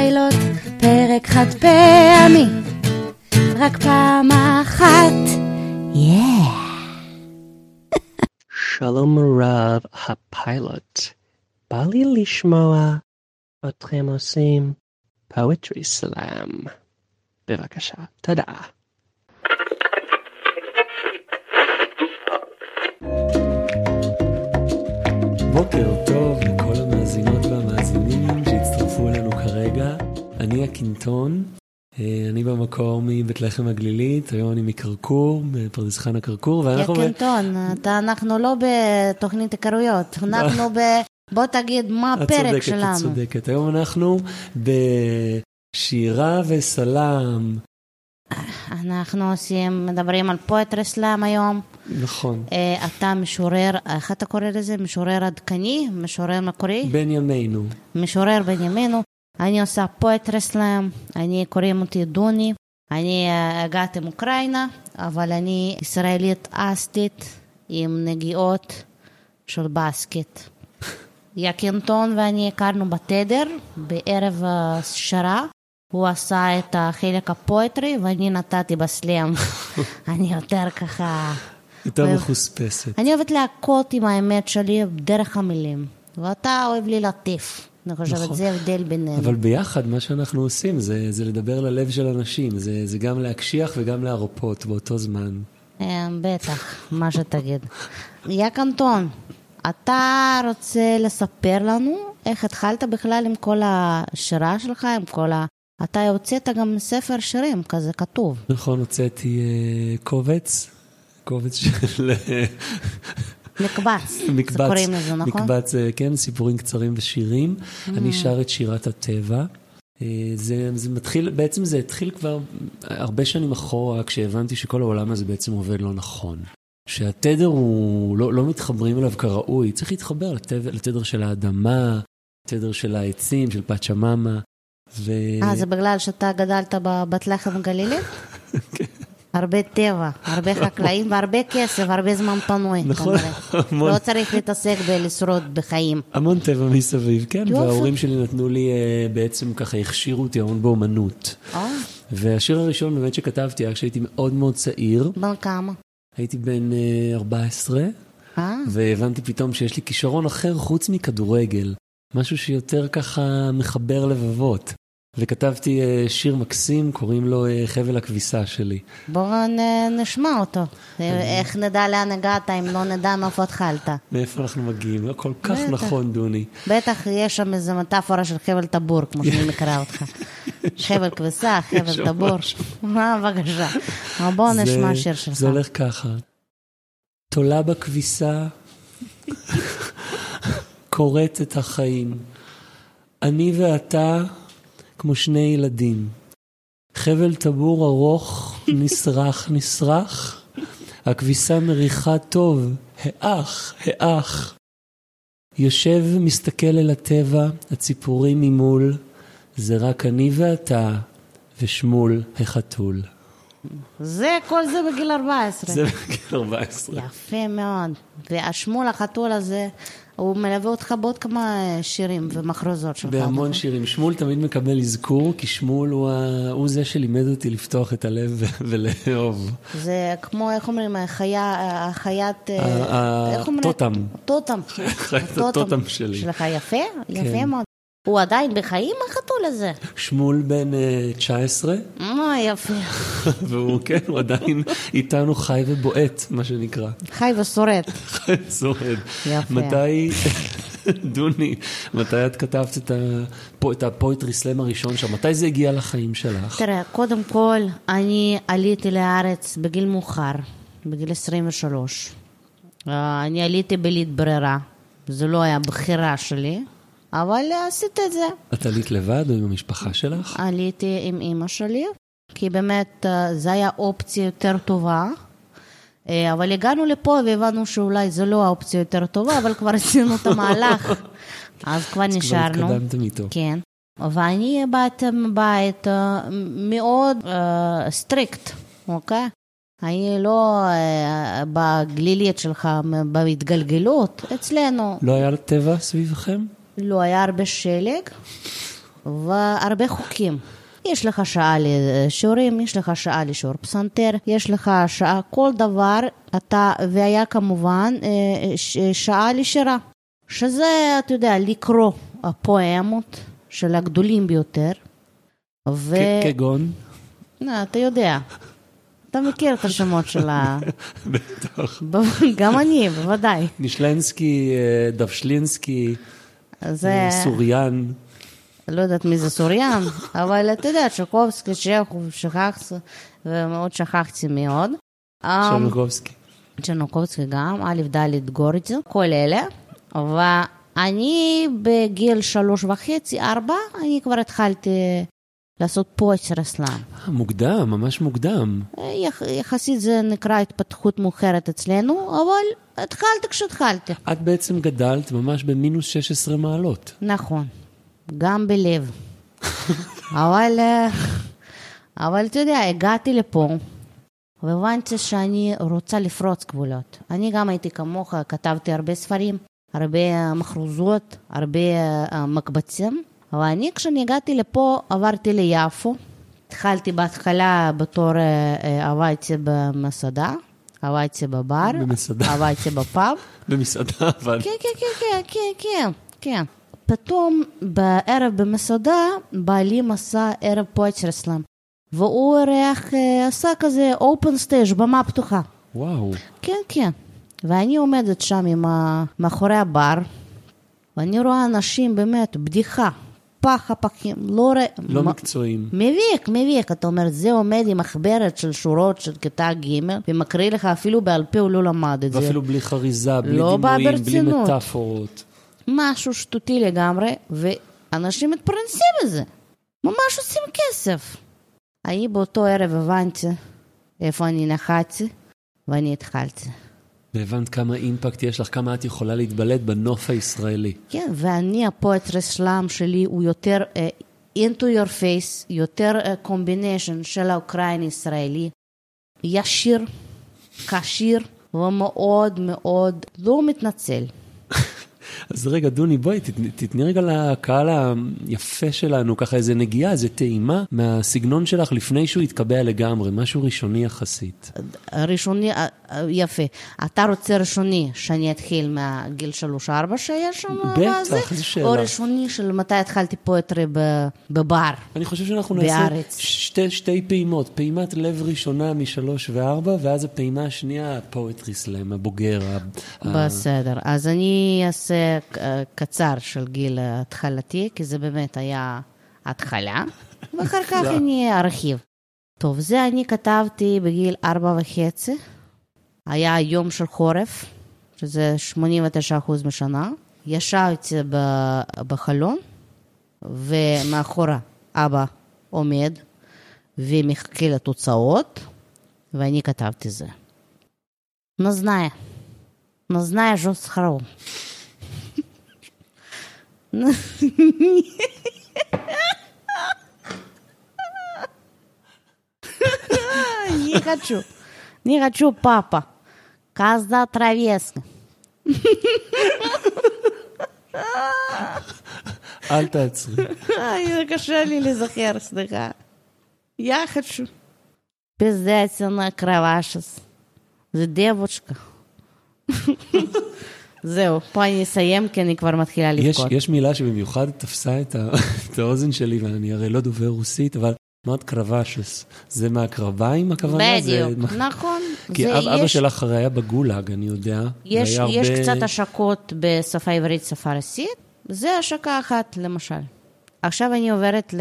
פיילוט, פרק חד פעמי, רק פעם אחת, יאה. שלום רב הפיילוט, בא לי לשמוע אתכם עושים פואטרי סלאם. בבקשה, תודה. בוקר טוב לכל המאזינות אני הקינטון, אה, אני במקור מבית לחם הגלילית, היום אני מכרכור, בפרדס חנה כרכור, ואנחנו... יקנטון, אתה- אנחנו לא בתוכנית היכרויות, אנחנו ב... בוא תגיד מה את הפרק צודקת, את שלנו. צודקת. היום אנחנו בשירה וסלאם. אנחנו עושים, מדברים על פואטרי סלאם היום. נכון. אה, אתה משורר, איך אתה קורא לזה? משורר עדכני? משורר מקורי? בין ימינו. משורר בן ימינו. אני עושה פואטרי סלאם, אני קוראים אותי דוני. אני אה, הגעתי מאוקראינה, אבל אני ישראלית אסטית עם נגיעות של בסקט. יקינטון ואני הכרנו בתדר בערב השירה. הוא עשה את החלק הפואטרי ואני נתתי בסלאם. אני יותר ככה... יותר מחוספסת. אני אוהבת להכות עם האמת שלי דרך המילים, ואתה אוהב ללטף. אני חושבת, נכון. זה ההבדל בינינו. אבל ביחד, מה שאנחנו עושים זה, זה לדבר ללב של אנשים, זה, זה גם להקשיח וגם להרפות באותו זמן. אה, בטח, מה שתגיד. יאק אנטון, אתה רוצה לספר לנו איך התחלת בכלל עם כל השירה שלך, עם כל ה... אתה הוצאת גם ספר שירים כזה כתוב. נכון, הוצאתי אה, קובץ, קובץ של אה, מקבץ, מקבץ, קוראים לזה, נכון? מקבץ, אה, כן, סיפורים קצרים ושירים. אני שר את שירת הטבע. אה, זה, זה מתחיל, בעצם זה התחיל כבר הרבה שנים אחורה, כשהבנתי שכל העולם הזה בעצם עובד לא נכון. שהתדר הוא, לא, לא מתחברים אליו כראוי, צריך להתחבר לתדר, לתדר של האדמה, לתדר של העצים, של פאצ'מאמה. ו... אה, זה בגלל שאתה גדלת בבת לחם גלילי? כן. הרבה טבע, הרבה חקלאים והרבה כסף, הרבה זמן פנוי. נכון. המון. לא צריך להתעסק בלשרוד בחיים. המון טבע מסביב, כן. וההורים שלי נתנו לי, אה, בעצם ככה הכשירו אותי המון באומנות. אה, והשיר הראשון באמת שכתבתי היה כשהייתי מאוד מאוד צעיר, בן כמה? הייתי בן אה, 14, אה, והבנתי פתאום שיש לי כישרון אחר חוץ מכדורגל, משהו שיותר ככה מחבר לבבות. וכתבתי אה, שיר מקסים, קוראים לו אה, חבל הכביסה שלי. בואו נשמע אותו. איך נדע לאן הגעת אם לא נדע מאיפה התחלת. מאיפה אנחנו מגיעים? לא כל כך. נכון, דוני. בטח יש שם איזו מטאפורה של חבל טבור, כמו שאני מכירה אותך. חבל כביסה, חבל טבור. אה, בבקשה. בואו נשמע שיר שלך. זה הולך ככה. תולה בכביסה, כורת את החיים. אני ואתה כמו שני ילדים. חבל טבור ארוך, נסרח, נסרח. הכביסה מריחה טוב, האח, האח. יושב ומסתכל אל הטבע, הציפורים ממול. זה רק אני ואתה, ושמול החתול. זה, כל זה בגיל 14. זה בגיל 14. יפה מאוד. והשמול החתול הזה, הוא מלווה אותך בעוד כמה שירים ומחרוזות שלך. בהמון נכון? שירים. שמואל תמיד מקבל אזכור, כי שמואל הוא, ה... הוא זה שלימד אותי לפתוח את הלב ולאהוב. זה כמו, איך אומרים, החיה, החיית... אה, ה- ה- איך אומרים? טוטם. טוטם. חיית הטוטם שלי. שלך יפה? יפה כן. מאוד. הוא עדיין בחיים, החתול הזה? שמואל בן אה, 19, אה, יפה. והוא, כן, הוא עדיין איתנו חי ובועט, מה שנקרא. חי ושורד. חי ושורד. יפה. מתי, דוני, מתי את כתבת את, הפו, את הפואטרי סלאם הראשון שם? מתי זה הגיע לחיים שלך? תראה, קודם כל, אני עליתי לארץ בגיל מאוחר, בגיל 23. אה, אני עליתי בלית ברירה, זה לא היה בחירה שלי, אבל עשיתי את זה. את עלית לבד או עם המשפחה שלך? עליתי עם אימא שלי, כי באמת אה, זו הייתה אופציה יותר טובה. אה, אבל הגענו לפה והבנו שאולי זו לא האופציה יותר טובה, אבל כבר עשינו את המהלך, אז כבר כבר נשארנו. התקדמתם איתו. כן. ואני באתי מבית אה, מאוד strict, אוקיי? אני לא בגלילית שלך, בהתגלגלות, אצלנו לא היה טבע סביבכם? לא היה הרבה שלג, והרבה חוקים. יש לך שעה לשיעורים, יש לך שעה לשיעור פסנתר, יש לך שעה, כל דבר, אתה, והיה כמובן אה, שעה לשירה, שזה, אתה יודע, לקרוא הפואמות של הגדולים ביותר. ו... כגון? לא, אתה יודע, אתה מכיר את השמות של ה... בטח. גם אני, בוודאי. נישלנסקי, אה, דבשלינסקי, זה, אה, סוריאן. לא יודעת מי זה סוריאן, אבל אתה יודע, צ'קובסקי, צ'כוב, שכחתי, ומאוד שכחתי מאוד. אמ, שלנקובסקי. צ'רנוקובסקי גם, א', ד', גורדזו, כל אלה. ואני בגיל שלוש וחצי, ארבע, אני כבר התחלתי לעשות פויצר אסלאם. אה, מוקדם, ממש מוקדם. יח, יחסית זה נקרא התפתחות מאוחרת אצלנו, אבל התחלתי כשהתחלתי. את בעצם גדלת ממש במינוס 16 מעלות. נכון, גם בלב. אבל, אה, אבל אתה יודע, הגעתי לפה, והבנתי שאני רוצה לפרוץ גבולות. אני גם הייתי כמוך, כתבתי הרבה ספרים, הרבה מחרוזות, הרבה אה, מקבצים, אבל אני כשאני הגעתי לפה עברתי ליפו. התחלתי בהתחלה בתור, אה, אה, עבדתי במסעדה, עבדתי בבר, במסעדה. עבדתי בפאב. במסעדה, אבל... כן, כן, כן, כן, כן, כן, כן. פתאום בערב במסעדה, בעלי עשה ערב poetry slam. והוא אירח, אה, עשה כזה open stage, במה פתוחה. וואו. כן, כן. ואני עומדת שם עם ה... מאחורי הבר, ואני רואה אנשים, באמת, בדיחה. פח הפחים, לא רואה... לא מה- מקצועיים. מביק, מביק, אתה אומר, זה עומד עם מחברת של שורות של כיתה ג' ומקריא לך אפילו בעל פה, הוא לא למד את זה. ואפילו בלי חריזה, בלי לא דימויים, בלי. מטאפורות. משהו שטותי לגמרי, ואנשים מתפרנסים מזה. ממש עושים כסף. אני באותו ערב הבנתי איפה אני נחתי, ואני התחלתי. והבנת כמה אימפקט יש לך, כמה את יכולה להתבלט בנוף הישראלי. כן, ואני, הפואטרי סלאם שלי הוא יותר uh, into your face, יותר uh, combination של האוקראיני-ישראלי, ישיר, כשיר, ומאוד מאוד לא מתנצל. אז רגע, דוני, בואי, תתני, רגע לקהל היפה שלנו, ככה איזה נגיעה, איזה טעימה מהסגנון שלך לפני שהוא יתקבע לגמרי, משהו ראשוני יחסית. ראשוני, אה, אה, יפה. אתה רוצה ראשוני שאני אתחיל מהגיל שלוש-ארבע שהיה שם? בטח? איזו שאלה. או ראשוני של מתי התחלתי פואטרי ב- בבר. אני חושב שאנחנו נעשה. שתי, שתי פעימות, פעימת לב ראשונה משלוש וארבע, ואז הפעימה השנייה, הפואטרי סלאם, הבוגר. בסדר, אז אני אעשה כזה קצר של גיל התחלתי, כי זה באמת היה התחלה, ואחר כך לא. אני ארחיב. טוב, זה אני כתבתי בגיל ארבע וחצי. היה יום של חורף, שזה 89 אחוז משנה. ישבתי בחלון, ומאחורה אבא עומד ומחכה לתוצאות, ואני כתבתי זה. נזנאי. נזנאי ז'וס חרום. Не хочу. Не хочу, папа. Коза травеска. אל תעצרי. זה קשה לי לזכר, סליחה. Я хочу. Пиздятина кровашес. זה דבוצ'קה. זהו, פה אני אסיים כי אני כבר מתחילה יש, לבכות. יש מילה שבמיוחד תפסה את, ה, את האוזן שלי, ואני הרי לא דובר רוסית, אבל אמרת קרבשס. זה מהקרביים הכוונה? זה, בדיוק, נכון. כי זה אב, אבא יש- שלך הרי היה בגולאג, אני יודע. יש, יש הרבה- קצת השקות בשפה עברית, שפה רוסית, זה השקה אחת למשל. עכשיו אני עוברת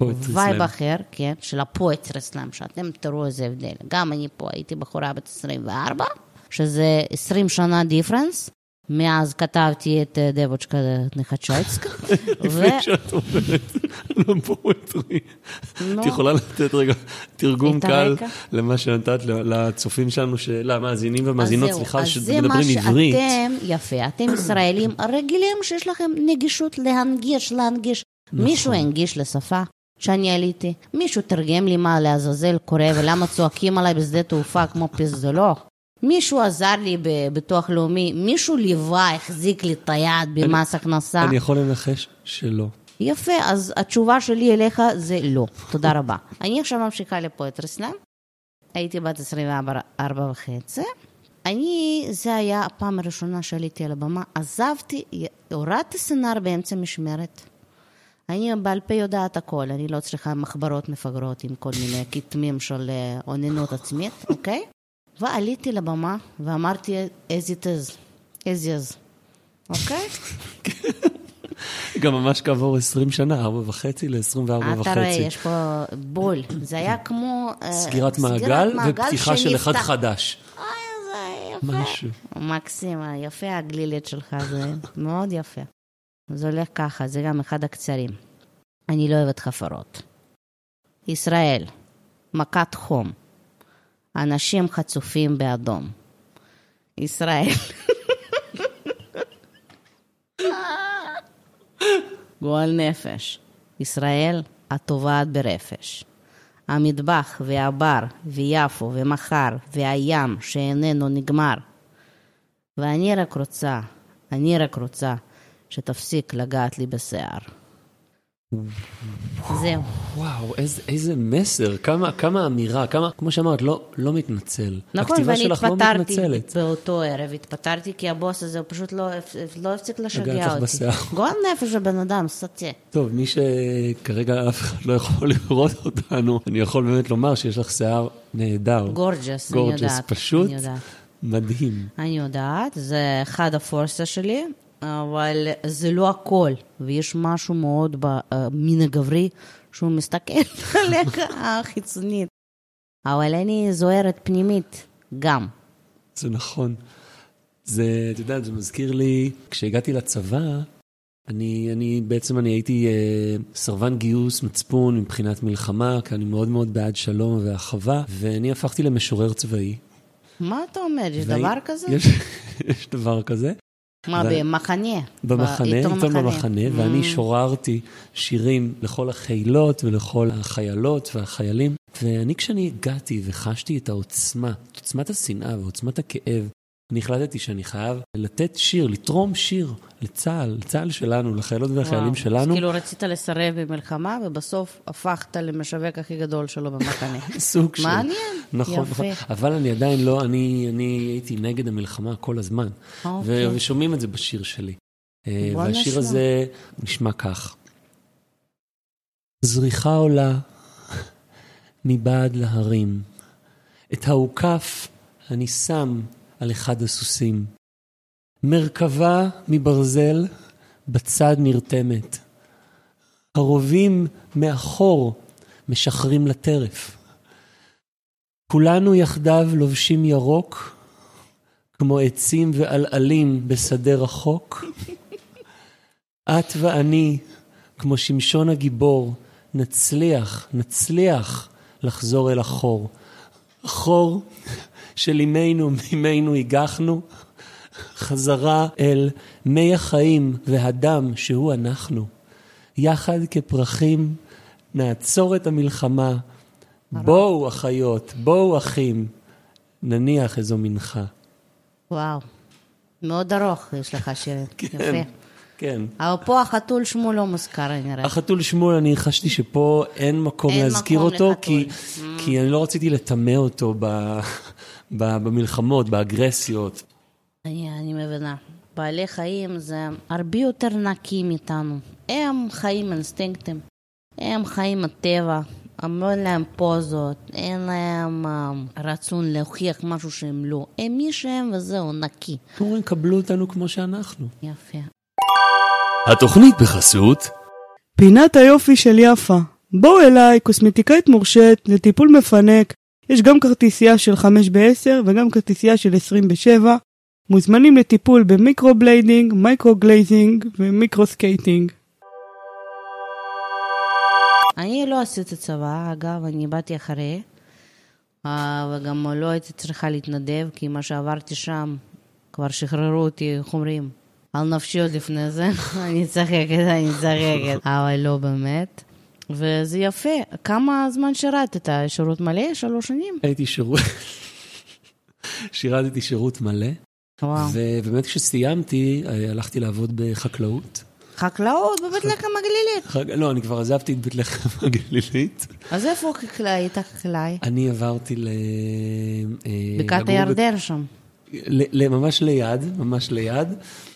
ל vibe. אחר, כן, של ה poetry slam, שאתם תראו איזה הבדל. גם אני פה הייתי בחורה בת 24, שזה 20 שנה difference. מאז כתבתי את דבוצ'קה נחצ'ויצקה. ו... לפני שאת אומרת ל poetry. נו. את יכולה לתת רגע תרגום קל? למה שנתת לצופים שלנו, של- למאזינים אז והמאזינות, זהו, סליחה, אז זה מה שמדברים עברית. שאתם, יפה, אתם ישראלים רגילים שיש לכם נגישות להנגיש, להנגיש. נכון. מישהו הנגיש לשפה שאני עליתי, מישהו תרגם לי מה לעזאזל קורה ולמה צועקים עליי בשדה תעופה כמו פזדולוך. מישהו עזר לי בביטוח לאומי, מישהו ליווה, החזיק לי את היד במס הכנסה. אני יכול לנחש שלא. יפה, אז התשובה שלי אליך זה לא. תודה רבה. אני עכשיו ממשיכה לפואטרסלאם. הייתי בת 24 וחצי. אני, זה היה הפעם הראשונה שעליתי על הבמה, עזבתי, הורדתי סנר באמצע משמרת. אני בעל פה יודעת הכל, אני לא צריכה מחברות מפגרות עם כל מיני כתמים של אה, אוננות עצמית, אוקיי? ועליתי לבמה ואמרתי as it is, as is, אוקיי? גם ממש כעבור 20 שנה, 4 וחצי ל-24 וחצי. אתה רואה, יש פה בול. זה היה כמו... אה, סגירת מעגל ופתיחה של אחד חדש. אוי, זה יפה. משהו. מקסים, יפה הגלילית שלך, זה מאוד יפה. זה הולך ככה, זה גם אחד הקצרים. אני לא אוהבת חפרות. ישראל, מכת חום. אנשים חצופים באדום. ישראל. גועל נפש. ישראל הטובעת ברפש. המטבח והבר ויפו ומחר והים שאיננו נגמר. ואני רק רוצה, אני רק רוצה שתפסיק לגעת לי בשיער. זהו. וואו, איזה, איזה מסר, כמה, כמה אמירה, כמה, כמו שאמרת, לא, לא מתנצל. נכון, ואני לא התפטרתי מתנצלת. באותו ערב, התפטרתי כי הבוס הזה הוא פשוט לא, לא הפסיק לשגע אותי. גועל נפש הבן אדם, סטה. טוב, מי שכרגע אף אחד לא יכול לראות אותנו, אני יכול באמת לומר שיש לך שיער נהדר. גורג'ס, אני גורג'ס, יודעת. פשוט אני יודעת. מדהים. אני יודעת, זה אחד הפורסה שלי, אבל זה לא הכל, ויש משהו מאוד במין הגברי שהוא מסתכל עליך החיצונית. אבל אני זוהרת פנימית, גם. זה נכון. זה, את יודעת, זה מזכיר לי, כשהגעתי לצבא, אני, אני בעצם אני הייתי אה, סרבן גיוס מצפון מבחינת מלחמה, כי אני מאוד מאוד בעד שלום ואחווה, ואני הפכתי למשורר צבאי. מה אתה אומר, יש והי- דבר כזה? יש, יש דבר כזה. מה, במחנה? במחנה, בעיתון עיתון מחנה. במחנה, ואני שוררתי שירים לכל החילות ולכל החיילות והחיילים. ואני, כשאני הגעתי וחשתי את העוצמה, את עוצמת השנאה ועוצמת הכאב, אני החלטתי שאני חייב לתת שיר, לתרום שיר לצה"ל, לצה"ל שלנו, לחיילות והחיילים וואו, שלנו. אז כאילו רצית לסרב במלחמה, ובסוף הפכת למשווק הכי גדול שלו במחנה. סוג של... מעניין, נכון, יפה. נכון. אבל אני עדיין לא, אני, אני הייתי נגד המלחמה כל הזמן. אוקיי. ושומעים את זה בשיר שלי. אה, והשיר נשמע. הזה נשמע כך. זריחה עולה מבעד להרים. את האוכף אני שם על אחד הסוסים. מרכבה מברזל בצד נרתמת. הרובים מאחור משחרים לטרף. כולנו יחדיו לובשים ירוק, כמו עצים ועלעלים בשדה רחוק. את ואני, כמו שמשון הגיבור, נצליח, נצליח לחזור אל החור. החור של אמנו מימינו הגחנו, חזרה אל מי החיים והדם שהוא אנחנו. יחד כפרחים נעצור את המלחמה. בואו אחיות, בואו אחים, נניח איזו מנחה. וואו, מאוד ארוך יש לך שירים. יפה. כן. אבל פה החתול שמו לא מוזכר, נראה. החתול שמואל, אני חשתי שפה אין מקום אין להזכיר מקום אותו, לחתול. כי, כי אני לא רציתי לטמא אותו ב, במלחמות, באגרסיות. אני, אני מבינה. בעלי חיים זה הרבה יותר נקי מאיתנו. הם חיים אינסטינקטים. הם חיים הטבע. הם אין להם פוזות, אין להם אה, רצון להוכיח משהו שהם לא. הם מי שהם וזהו, נקי. אומרים, קבלו אותנו כמו שאנחנו. יפה. התוכנית בחסות פינת היופי של יפה. בואו אליי, קוסמטיקאית מורשית לטיפול מפנק. יש גם כרטיסייה של 5 ב-10 וגם כרטיסייה של 20 ב-7. מוזמנים לטיפול ב microblading, micro-glazing ו micro-skating. אני לא עשיתי צבא, אגב, אני באתי אחרי, וגם לא הייתי צריכה להתנדב, כי מה שעברתי שם, כבר שחררו אותי, איך אומרים, על נפשי עוד לפני זה. אני צחקת, אני צחקת, אבל לא באמת. וזה יפה. כמה זמן שירתת? שירות מלא? שלוש שנים? הייתי שירות... שירתתי שירות מלא, וואו. ובאמת כשסיימתי, אה, הלכתי לעבוד בחקלאות. חקלאות בבית לחם הגלילית. לא, אני כבר עזבתי את בית לחם הגלילית. אז איפה? היית חקלאי? אני עברתי ל... אה, בקעת הירדן שם. ממש ליד, ממש ליד.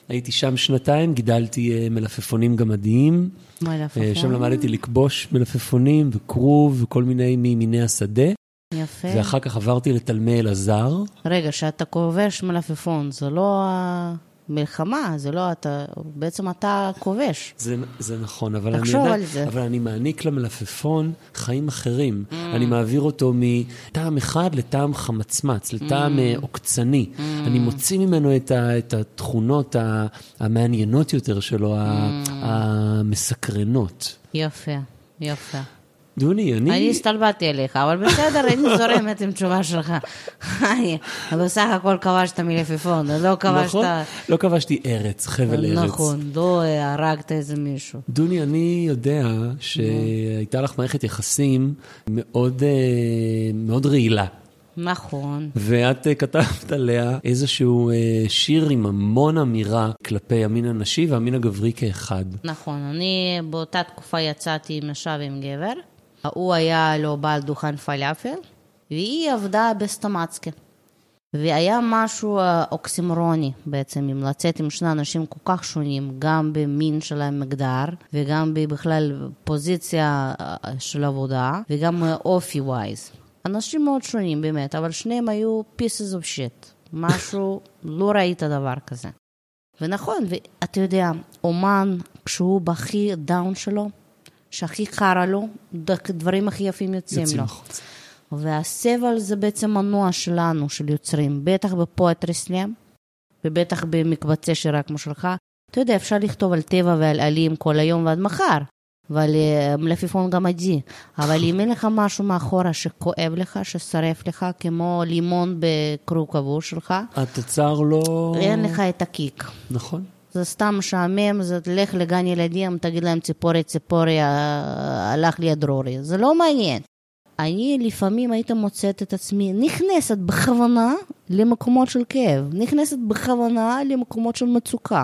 הייתי שם שנתיים, גידלתי אה, מלפפונים גמדיים. מלפפון. אה, שם למדתי לכבוש מלפפונים וכרוב וכל מיני ממיני השדה. יפה. ואחר כך עברתי לתלמי אלעזר. רגע, שאתה כובש מלפפון, זה לא המלחמה, זה לא אתה, בעצם אתה כובש. זה, זה נכון, אבל אני, על זה. אבל אני מעניק למלפפון חיים אחרים. Mm. אני מעביר אותו מטעם אחד לטעם חמצמץ, לטעם mm. עוקצני. Mm. אני מוציא ממנו את, ה, את התכונות המעניינות יותר שלו, mm. המסקרנות. יפה, יפה. דוני, אני... אני הסתלבטתי עליך, אבל בסדר, אני זורמת עם תשובה שלך. בסך הכל כבשת מלפפון, לא כבשת... נכון? לא כבשתי ארץ, חבל ארץ. נכון, לא הרגת איזה מישהו. דוני, אני יודע שהייתה לך מערכת יחסים מאוד, אה, מאוד רעילה. נכון. ואת אה, כתבת עליה איזשהו אה, שיר עם המון אמירה כלפי המין הנשי והמין הגברי כאחד. נכון, אני באותה תקופה יצאתי עם אישה ועם גבר. הוא היה לו בעל דוכן פלאפל, והיא עבדה בסטמצקי. והיה משהו אה, אוקסימרוני בעצם, עם לצאת עם שני אנשים כל כך שונים, גם במין של המגדר, וגם בכלל פוזיציה אה, של עבודה, וגם אה, אופי ווייז. אנשים מאוד שונים באמת, אבל שניהם היו pieces of shit. משהו, לא ראית דבר כזה. ונכון, ואתה יודע, אומן, כשהוא בהכי down שלו, שהכי חרא לו, ד- דברים הכי יפים יוצאים יוצאים לו. החוצה. והסבל זה בעצם מנוע שלנו, של יוצרים, בטח ב poetry slam, ובטח במקבצי שירה כמו שלך. אתה יודע, אפשר לכתוב על טבע ועל עלים כל היום ועד מחר, ועל אה, מלפפון גמדי, אבל אם אין לך משהו מאחורה שכואב לך, ששרף לך, כמו לימון בכרוב כבוש שלך, התוצר לא... אין לך את הקיק. נכון. זה סתם משעמם, זה תלך לגן ילדים, תגיד להם ציפורי ציפורי, אה, הלך לי הדרורי. זה לא מעניין. אני לפעמים הייתי מוצאת את עצמי נכנסת בכוונה למקומות של כאב, נכנסת בכוונה למקומות של מצוקה.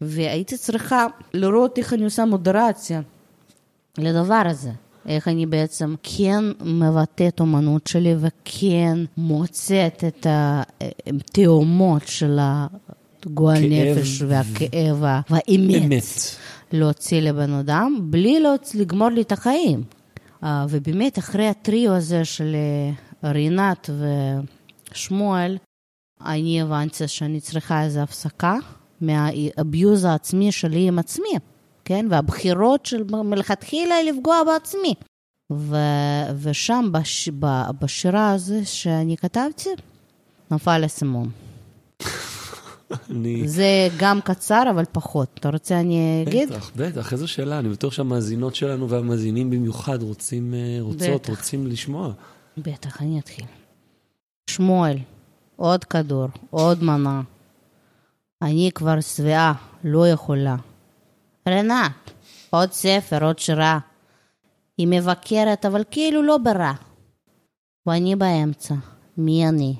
והייתי צריכה לראות איך אני עושה מודרציה לדבר הזה. איך אני בעצם כן מבטאת אומנות שלי וכן מוצאת את התאומות של הגועל כאב נפש והכאב והאמת אמת. להוציא לבן אדם, בלי. לגמור לי את החיים. אה, ובאמת, אחרי הטריו הזה של אה, רינת ושמואל, אני הבנתי שאני צריכה איזו הפסקה מהאביוז העצמי שלי עם עצמי, כן? והבחירות של מלכתחילה לפגוע בעצמי. ו... ושם, בש... בשירה הזו שאני כתבתי, נפל האסימון. אני... זה גם קצר, אבל פחות. אתה רוצה אני אגיד? בטח, בטח, איזו שאלה. אני בטוח שהמאזינות שלנו והמאזינים במיוחד רוצים, אה, רוצות, בטח. רוצים לשמוע. בטח, אני אתחיל. שמואל, עוד כדור, עוד מנה. אני כבר שבעה, לא יכולה. רנת, עוד ספר, עוד שירה. היא מבקרת, אבל כאילו לא ברע. ואני באמצע. מי אני?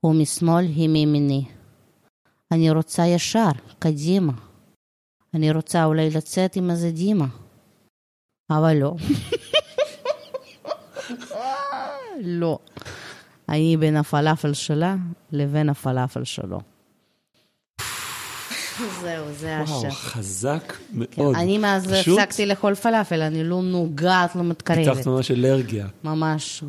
הוא משמאל, היא מימיני. אני רוצה ישר, קדימה. אני רוצה אולי לצאת עם איזה דימה. אבל לא. לא. אני בין הפלאפל שלה לבין הפלאפל שלו. זהו, זה וואו, השם. חזק כן, מאוד. אני מאז הפסקתי לאכול פלאפל, אני לא נוגעת, לא מתקרבת. פיתחת ממש אלרגיה. ממש,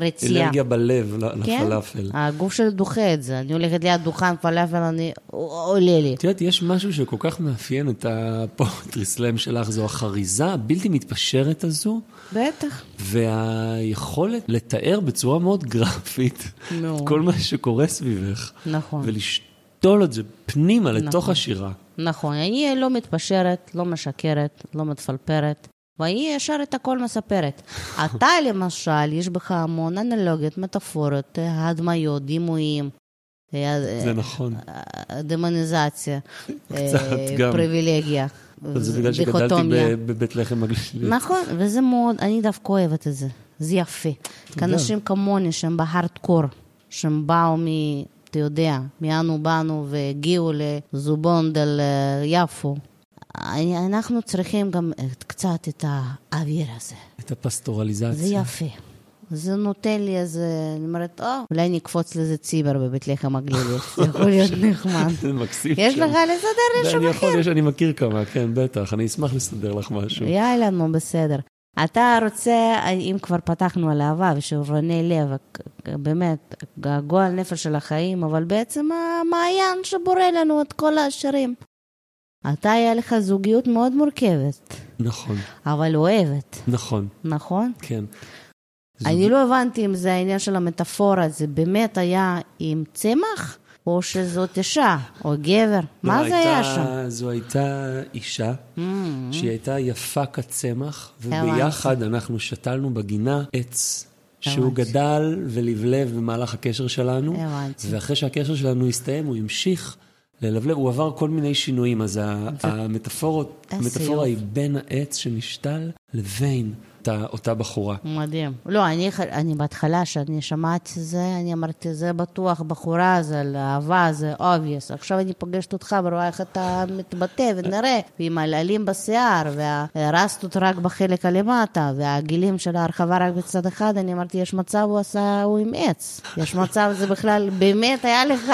רצייה. אלרגיה בלב כן? לפלאפל. הגוף שלי דוחה את זה. אני הולכת ליד דוכן פלאפל, אני... עולה לי. את יודעת, יש משהו שכל כך מאפיין את הפואטרי סלאם שלך, זו החריזה הבלתי מתפשרת הזו, בטח. והיכולת לתאר בצורה מאוד גרפית. את כל מה שקורה סביבך, נכון. ולשתול את זה פנימה לתוך נכון. השירה. נכון, אני לא מתפשרת, לא משקרת, לא מתפלפרת, ואני ישר את הכל מספרת. אתה למשל, יש בך המון אנלוגיות, מטאפורות, אה, הדמיות, דימויים. אה, זה נכון. אה, דמוניזציה, קצת אה, גם. פריבילגיה, זה בגלל שגדלתי בבית לחם הגלילית. נכון, וזה מאוד, אני דווקא אוהבת את זה, זה יפה. כי אנשים כמוני שהם בהארדקור, שהם באו. אתה יודע, מאנו באנו והגיעו לזובון דל אה, יפו. אני- אנחנו צריכים גם את- קצת את האוויר הזה. את הפסטורליזציה. זה יפה. זה נותן לי איזה, אני אומרת, או, אולי נקפוץ לזה ציבר בבית לחם הגלילית, זה יכול להיות נחמד. זה מקסים. יש. לך לסדר לי שם יכול, יש, אני מכיר כמה, כן, בטח, אני אשמח לסדר לך משהו. יאללה, נו, בסדר. אתה רוצה, אם כבר פתחנו על אהבה ושוברוני לב, באמת, געגוע לנפש של החיים, אבל בעצם המעיין שבורא לנו את כל השירים. אתה, היה לך זוגיות מאוד מורכבת, נכון, אבל אוהבת, נכון, נכון? כן. אני לא הבנתי אם זה העניין של המטאפורה, זה באמת היה עם צמח, או שזאת אישה, או גבר? מה לא, זה היה הייתה- שם? זו הייתה אישה, Mm, שהיא הייתה יפה כצמח. וביחד אנחנו שתלנו בגינה עץ. שהוא הבנתי. גדל ולבלב במהלך הקשר שלנו, הבנתי. ואחרי שהקשר שלנו הסתיים, הוא המשיך ללבלב, הוא עבר כל מיני שינויים, אז המטאפורה. היא בין העץ שנשתל לבין אותה- אותה בחורה. מדהים. לא, אני, אני בהתחלה, כשאני שמעתי זה, אני אמרתי, זה בטוח בחורה, זה על אהבה, זה obvious. עכשיו אני פוגשת אותך ורואה איך אתה מתבטא ונראה, ועם העלים בשיער, והרסטות רק בחלק הלמטה, והגילים של ההרחבה רק בצד אחד, אני אמרתי, יש מצב הוא עשה, הוא עם עץ. יש מצב, זה בכלל, באמת היה לך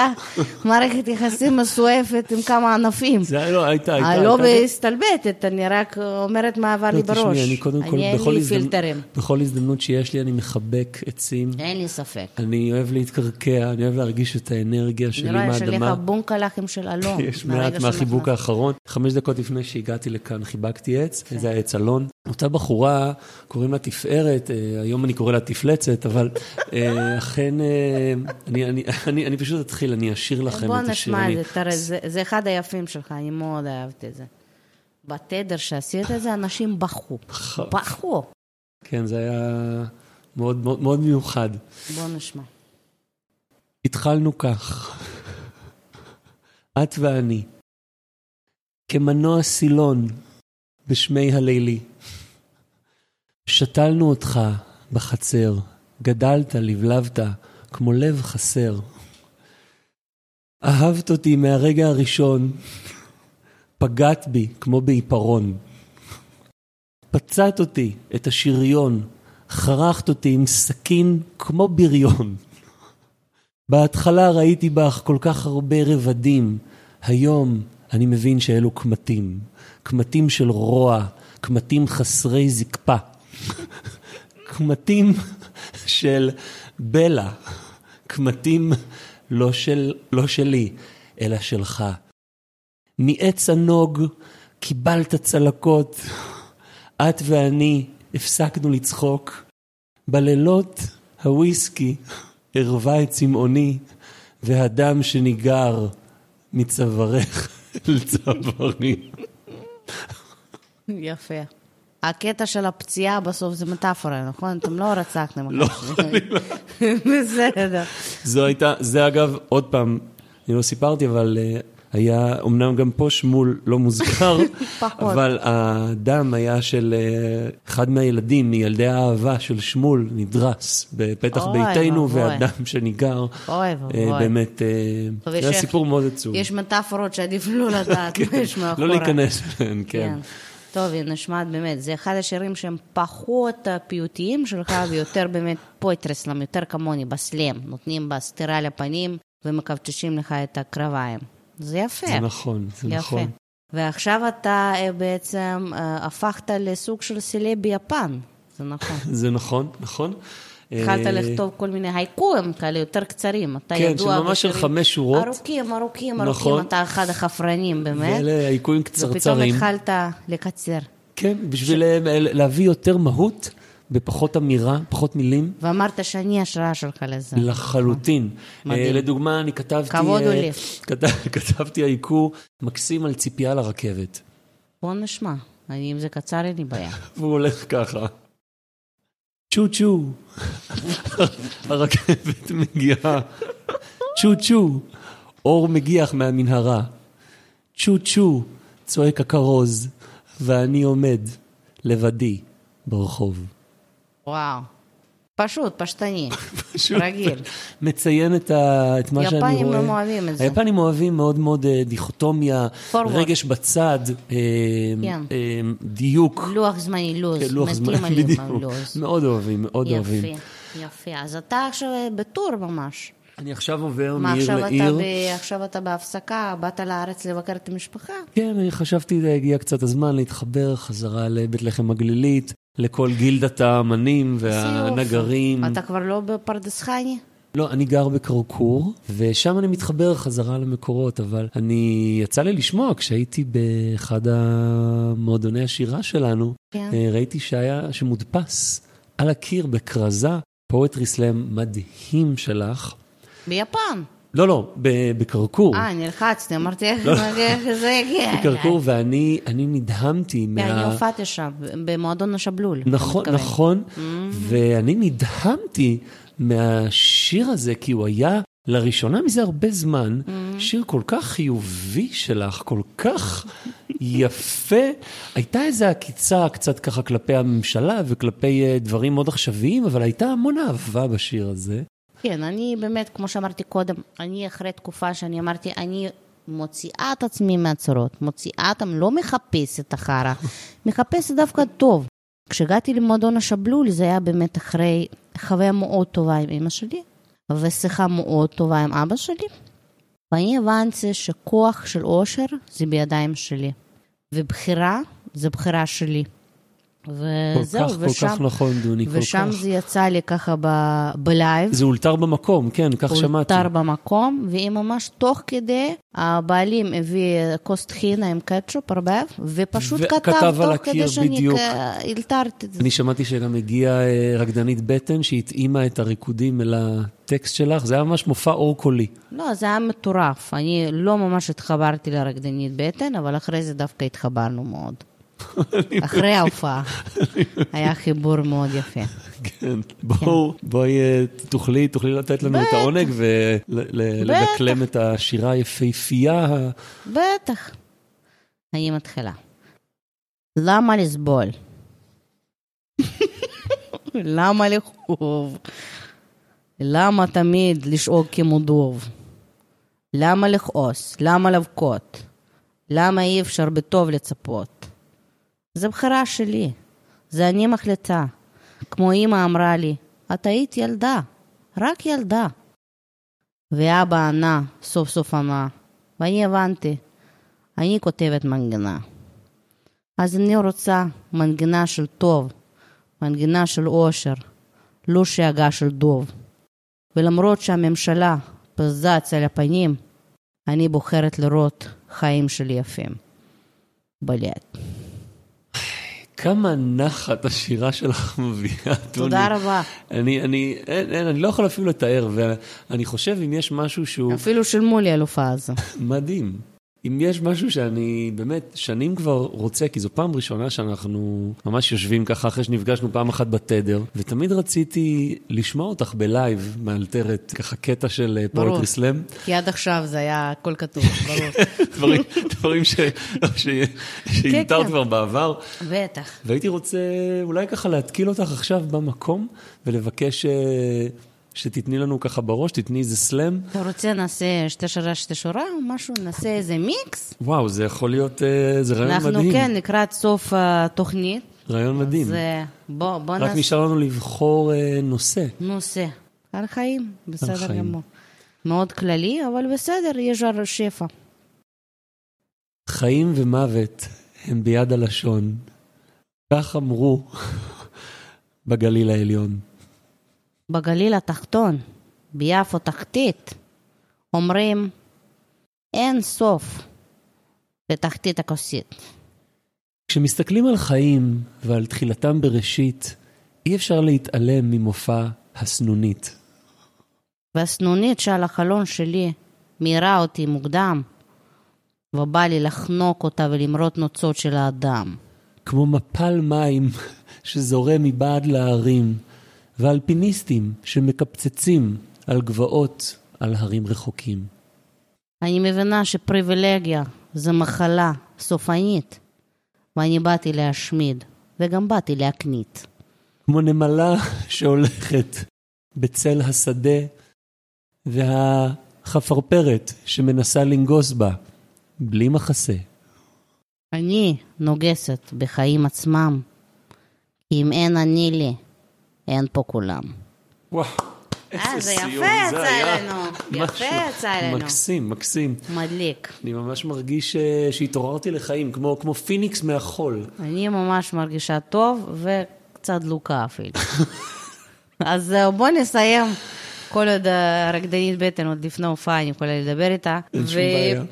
מערכת יחסים מסועפת עם כמה ענפים. זה היה- לא, הייתה, הייתה. לא מסתלבטת, אני רק אומרת מה עבר לי לא, תשמעי, בראש. אני קודם כל, בכל פילטרים. בכל הזדמנות שיש לי, אני מחבק עצים. אין לי ספק. אני אוהב להתקרקע, אני אוהב להרגיש את האנרגיה שלי אני רואה שיש מהאדמה. לך בונקלחים של אלון. יש מעט מהחיבוק שנכנס. האחרון. חמש דקות לפני שהגעתי לכאן חיבקתי עץ, זה היה עץ אלון. אותה בחורה, קוראים לה תפארת, אה, היום אני קורא לה תפלצת, אבל אה, אכן, אה, אני- אני- אני אני פשוט אתחיל, אני אשאיר לכם בוא את השיר. נשמע אני- את זה, תראה, זה- זה אחד היפים שלך, אני מאוד אהבתי את זה. בתדר שעשית את זה, אנשים בכו. בכו. כן, זה היה מאוד מאוד מאוד מיוחד. בוא נשמע. התחלנו כך, את ואני, כמנוע סילון בשמי הלילי. שתלנו אותך בחצר, גדלת, לבלבת, כמו לב חסר. אהבת אותי מהרגע הראשון, פגעת בי כמו בעיפרון. פצעת אותי, את השריון, חרכת אותי עם סכין כמו בריון. בהתחלה ראיתי בך כל כך הרבה רבדים, היום אני מבין שאלו קמטים. קמטים של רוע, קמטים חסרי זקפה. קמטים של בלע, קמטים לא, של, לא שלי, אלא שלך. מעץ הנוג קיבלת צלקות, את ואני הפסקנו לצחוק. בלילות הוויסקי ערבה את צמאוני, והדם שניגר מצווארך אל צווארי. יפה. הקטע של הפציעה בסוף זה מטאפורה, נכון? אתם לא רצחתם. לא, בסדר. זו הייתה, זה אגב, עוד פעם, אני לא סיפרתי, אבל אה, היה, אמנם גם פה שמול לא מוזכר. אבל הדם היה של אה, אחד מהילדים, מילדי האהבה של שמול, נדרס בפתח ביתנו. והדם שניגר. אה. באמת, אה, זה היה סיפור מאוד עצוב. יש מטאפורות שעדיף לא לדעת מה יש מאחורה. לא להיכנס אליהן, כן. כן. טוב, היא נשמעת באמת, זה אחד השירים שהם פחות פיוטיים שלך ויותר באמת פויטרסלם, יותר כמוני, בסלם. נותנים בסטירה לפנים ומכבצ'שים לך את הקרביים. זה יפה. זה נכון, זה יפה. נכון. ועכשיו אתה אה, בעצם אה, הפכת לסוג של סלב ביפן, זה נכון. זה נכון, נכון. התחלת אה, לכתוב כל מיני הייקואים כאלה יותר קצרים. אתה כן, ידוע שממש של חמש שורות. ארוכים, ארוכים, נכון. ארוכים. אתה אחד החפרנים, באמת. ואלה ופתאום קצרצרים. התחלת לקצר. כן, בשביל אה, להביא יותר מהות בפחות אמירה, פחות מילים. ואמרת שאני השראה שלך לזה. לחלוטין. מדהים. אה, לדוגמה, אני כתבתי... כבוד אה, הוא לי. כתב- כתבתי עיקור מקסים על ציפייה לרכבת. בוא נשמע. אני, אם זה קצר, אין לי בעיה. והוא הולך ככה. צ'ו צ'ו. הרכבת מגיעה. צ'ו צ'ו. אור מגיח מהמנהרה. צ'ו צ'ו. צועק הכרוז. ואני עומד לבדי ברחוב. וואו. פשוט, פשטני, פשוט רגיל. מציין את, ה, את מה שאני רואה. יפנים הם אוהבים את זה. היפנים אוהבים מאוד מאוד אה, דיכוטומיה, Forward. רגש בצד, אה, כן. אה, דיוק. לוח זמני, לו"ז, כן, לוח עליהם בדיוק. הלו"ז. מאוד אוהבים, מאוד אוהבים. יפה, יפה. אז אתה עכשיו בטור ממש. אני עכשיו עובר מה, מעיר עכשיו אתה, לעיר. ב... עכשיו אתה בהפסקה, באת לארץ לבקר את המשפחה? כן, אני חשבתי, הגיע קצת הזמן להתחבר חזרה לבית לחם הגלילית, לכל גילדת האמנים והנגרים. אתה כבר לא בפרדס חני? לא, אני גר בקרקור, ושם אני מתחבר חזרה למקורות, אבל אני, יצא לי לשמוע, כשהייתי באחד המועדוני השירה שלנו, כן. אה, ראיתי שהיה, שמודפס על הקיר בכרזה, פואטרי סלאם מדהים שלך. ביפן. לא, לא, בקרקור. אה, נלחצתי, אמרתי, איך לא. זה הגיע? בקרקור, ואני אני נדהמתי כן, אני מה... הופעתי שם, במועדון השבלול. נכון. נכון, Mm-hmm. ואני נדהמתי מהשיר הזה, כי הוא היה לראשונה מזה הרבה זמן, Mm-hmm. שיר כל כך חיובי שלך, כל כך יפה. הייתה איזו עקיצה קצת ככה כלפי הממשלה וכלפי אה, דברים מאוד עכשוויים, אבל הייתה המון אהבה בשיר הזה. כן, אני באמת, כמו שאמרתי קודם, אני אחרי תקופה שאני אמרתי, אני מוציאה את עצמי מהצרות, מוציאה אותם, לא מחפשת את החרא, מחפשת דווקא טוב. כשהגעתי למועדון השבלול, זה היה באמת אחרי חוויה מאוד טובה עם אמא שלי, ושיחה מאוד טובה עם אבא שלי, ואני הבנתי שכוח של אושר זה בידיים שלי, ובחירה זה בחירה שלי. כל וזהו, כך, כל ושם, כך נכון, דוני, כל ושם כך. זה יצא לי ככה ב- בלייב. זה אולתר במקום, כן, כך שמעתי. אולתר במקום, והיא ממש תוך כדי, הבעלים הביא כוס טחינה עם קטשופ הרבה, ופשוט כתב על תוך הקיר, כדי שאני אלתרתי את זה. אני שמעתי שגם הגיעה אה, רקדנית בטן שהתאימה את הריקודים אל הטקסט שלך, זה היה ממש מופע אור קולי. לא, זה היה מטורף. אני לא ממש התחברתי לרקדנית בטן, אבל אחרי זה דווקא התחברנו מאוד. אחרי ההופעה. היה חיבור מאוד יפה. כן. בואו, בואי אה, תוכלי, תוכלי לתת לנו את העונג ולדקלם את השירה היפהפייה. בטח. אני מתחילה. למה לסבול? למה לכאוב? למה תמיד לשאוג כמו דוב? למה לכעוס? למה לבכות? למה אי אפשר בטוב לצפות? זה בחירה שלי, זה אני מחליטה. כמו אמא אמרה לי, את היית ילדה, רק ילדה. ואבא ענה, סוף סוף ענה, ואני הבנתי, אני כותבת מנגינה. אז אני רוצה מנגינה של טוב, מנגינה של אושר, לא שאגה של דוב. ולמרות שהממשלה פזץ על הפנים, אני בוחרת לראות חיים שלי יפים. בלט. כמה נחת השירה שלך מביאה, דוני. תודה רבה. אני, אני, אין, אין, אני לא יכול אפילו לתאר, ואני חושב אם יש משהו שהוא אפילו שילמו לי על הופעה הזו. מדהים. אם יש משהו שאני באמת שנים כבר רוצה, כי זו פעם ראשונה שאנחנו ממש יושבים ככה אחרי שנפגשנו פעם אחת בתדר, ותמיד רציתי לשמוע אותך ב live מאלתרת, ככה קטע של אה, ברור. poetry slam. כי עד עכשיו זה היה הכל כתוב, ברור. דברים, דברים ש- ש- שהמטרת כן. כבר בעבר. בטח. והייתי רוצה אולי ככה להתקיל אותך עכשיו במקום, ולבקש אה, שתתני לנו ככה בראש, תתני איזה סלאם. אתה רוצה נעשה שתי שרה שתי שורה משהו? נעשה איזה מיקס? וואו, זה יכול להיות, אה, זה רעיון אנחנו מדהים. כן לקראת סוף התוכנית. רעיון מדהים. אז אה, בוא, בוא רק נעשה נשאר לנו לבחור אה, נושא. נושא. על חיים, בסדר חיים. גמור. מאוד כללי, אבל בסדר, יש שפע. חיים ומוות הם ביד הלשון. כך אמרו בגליל העליון. בגליל התחתון, ביפו תחתית, אומרים אין סוף לתחתית הכוסית. כשמסתכלים על חיים ועל תחילתם בראשית, אי אפשר להתעלם ממופע הסנונית. והסנונית שעל החלון שלי מאירה אותי מוקדם, ובא לי לחנוק אותה ולמרות נוצות של האדם. כמו מפל מים שזורם מבעד להרים, ואלפיניסטים שמקפצצים על גבעות על הרים רחוקים. אני מבינה שפריבילגיה זה מחלה סופנית, ואני באתי להשמיד, וגם באתי להקנית. כמו נמלה שהולכת בצל השדה, והחפרפרת שמנסה לנגוס בה, בלי מחסה. אני נוגסת בחיים עצמם, כי אם אין אני לי, אין פה כולם. וואו, אה, איזה זה סיום יפה זה יצא היה. לנו. יפה יצא לנו. מקסים, מקסים. מדליק. אני ממש מרגיש אה, שהתעוררתי לחיים, כמו, כמו פיניקס מהחול. אני ממש מרגישה טוב וקצת דלוקה אפילו. אז אה, בוא נסיים. כל עוד הרקדנית בטן עוד לפני הופעה, אני יכולה לדבר איתה. אין שום בעיה.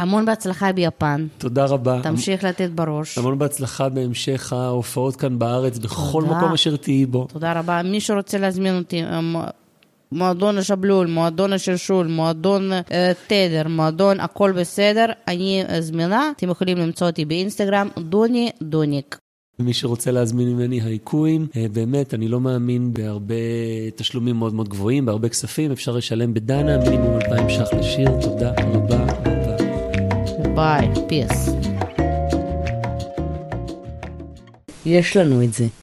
המון בהצלחה ביפן. תודה רבה. תמשיך לתת בראש. המון בהצלחה בהמשך ההופעות כאן בארץ, בכל תודה. מקום אשר תהיי בו. תודה רבה. מי שרוצה להזמין אותי, אה, מועדון השבלול, מועדון השלשול, מועדון אה, תדר, מועדון הכל בסדר, אני זמינה. אתם יכולים למצוא אותי באינסטגרם, דוני דוניק. ומי שרוצה להזמין ממני הייקויים, אה, באמת, אני לא מאמין בהרבה תשלומים מאוד מאוד גבוהים, בהרבה כספים, אפשר לשלם בדנה, מינימום 2,000 ש"ח לשיר, תודה רבה. ביי, פיס. יש לנו את זה.